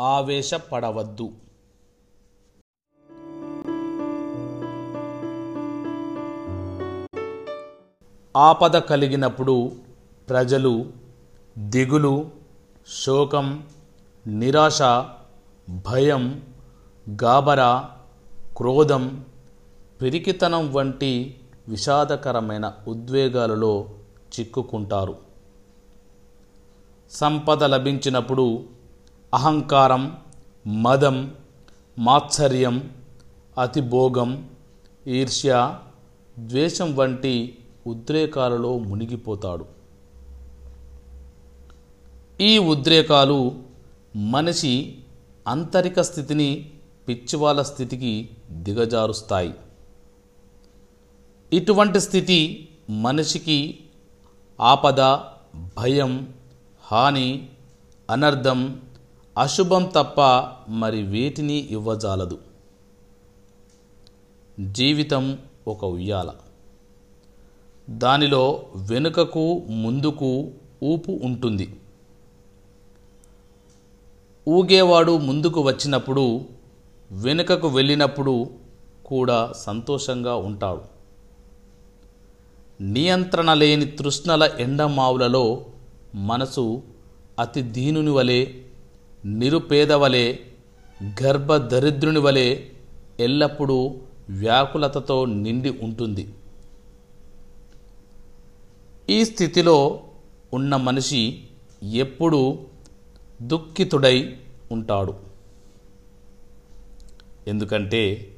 ఆవేశపడవద్దు. ఆపద కలిగినప్పుడు ప్రజలు దిగులు శోకం నిరాశ భయం గాబరా క్రోధం పిరికితనం వంటి విషాదకరమైన ఉద్వేగాలలో చిక్కుకుంటారు. సంపద లభించినప్పుడు అహంకారం మదం మాత్సర్యం అతిభోగం ఈర్ష్య ద్వేషం వంటి ఉద్రేకాలలో మునిగిపోతాడు. ఈ ఉద్రేకాలు మనిషి అంతరిక స్థితిని పిచ్చివాళ్ళ స్థితికి దిగజారుస్తాయి. ఇటువంటి స్థితి మనిషికి ఆపద భయం హాని అనర్థం అశుభం తప్ప మరి వేటిని ఇవ్వజాలదు. జీవితం ఒక ఉయ్యాల. దానిలో వెనుకకు ముందుకు ఊపు ఉంటుంది. ఊగేవాడు ముందుకు వచ్చినప్పుడు వెనుకకు వెళ్ళినప్పుడు కూడా సంతోషంగా ఉంటాడు. నియంత్రణ లేని తృష్ణల ఎండమావులలో మనసు అతి దీనుని వలె నిరుపేద వలె గర్భదరిద్రుని వలె ఎల్లప్పుడూ వ్యాకులతతో నిండి ఉంటుంది. ఈ స్థితిలో ఉన్న మనిషి ఎప్పుడూ దుఃఖితుడై ఉంటాడు. ఎందుకంటే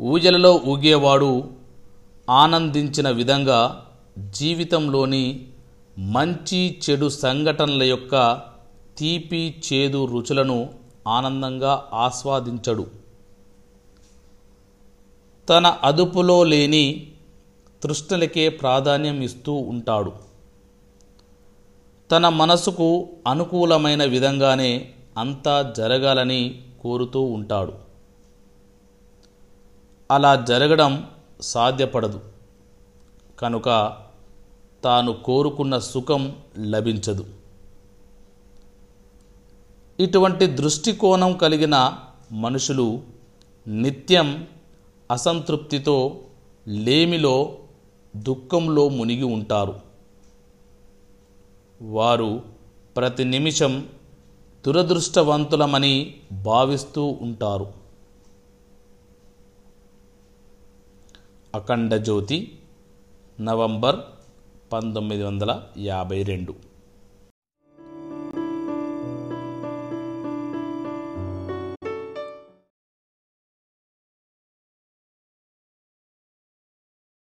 ఊజలలో ఊగేవాడు ఆనందించిన విధంగా జీవితంలోని మంచి చెడు సంఘటనల యొక్క తీపి చేదు రుచులను ఆనందంగా ఆస్వాదించడు. తన అదుపులో లేని తృష్ణలకే ప్రాధాన్యం ఇస్తూ ఉంటాడు. తన మనసుకు అనుకూలమైన విధంగానే అంతా జరగాలని కోరుతూ ఉంటాడు. అలా జరగడం సాధ్యపడదు. కనుక తాను కోరుకున్న సుఖం లభించదు. ఇటువంటి దృష్టికోణం కలిగిన మనుషులు నిత్యం అసంతృప్తితో లేమిలో దుఃఖంలో మునిగి ఉంటారు. వారు ప్రతి నిమిషం దురదృష్టవంతులమని భావిస్తూ ఉంటారు. అఖండ జ్యోతి నవంబర్ పంతొమ్మిది వందల యాభై రెండు.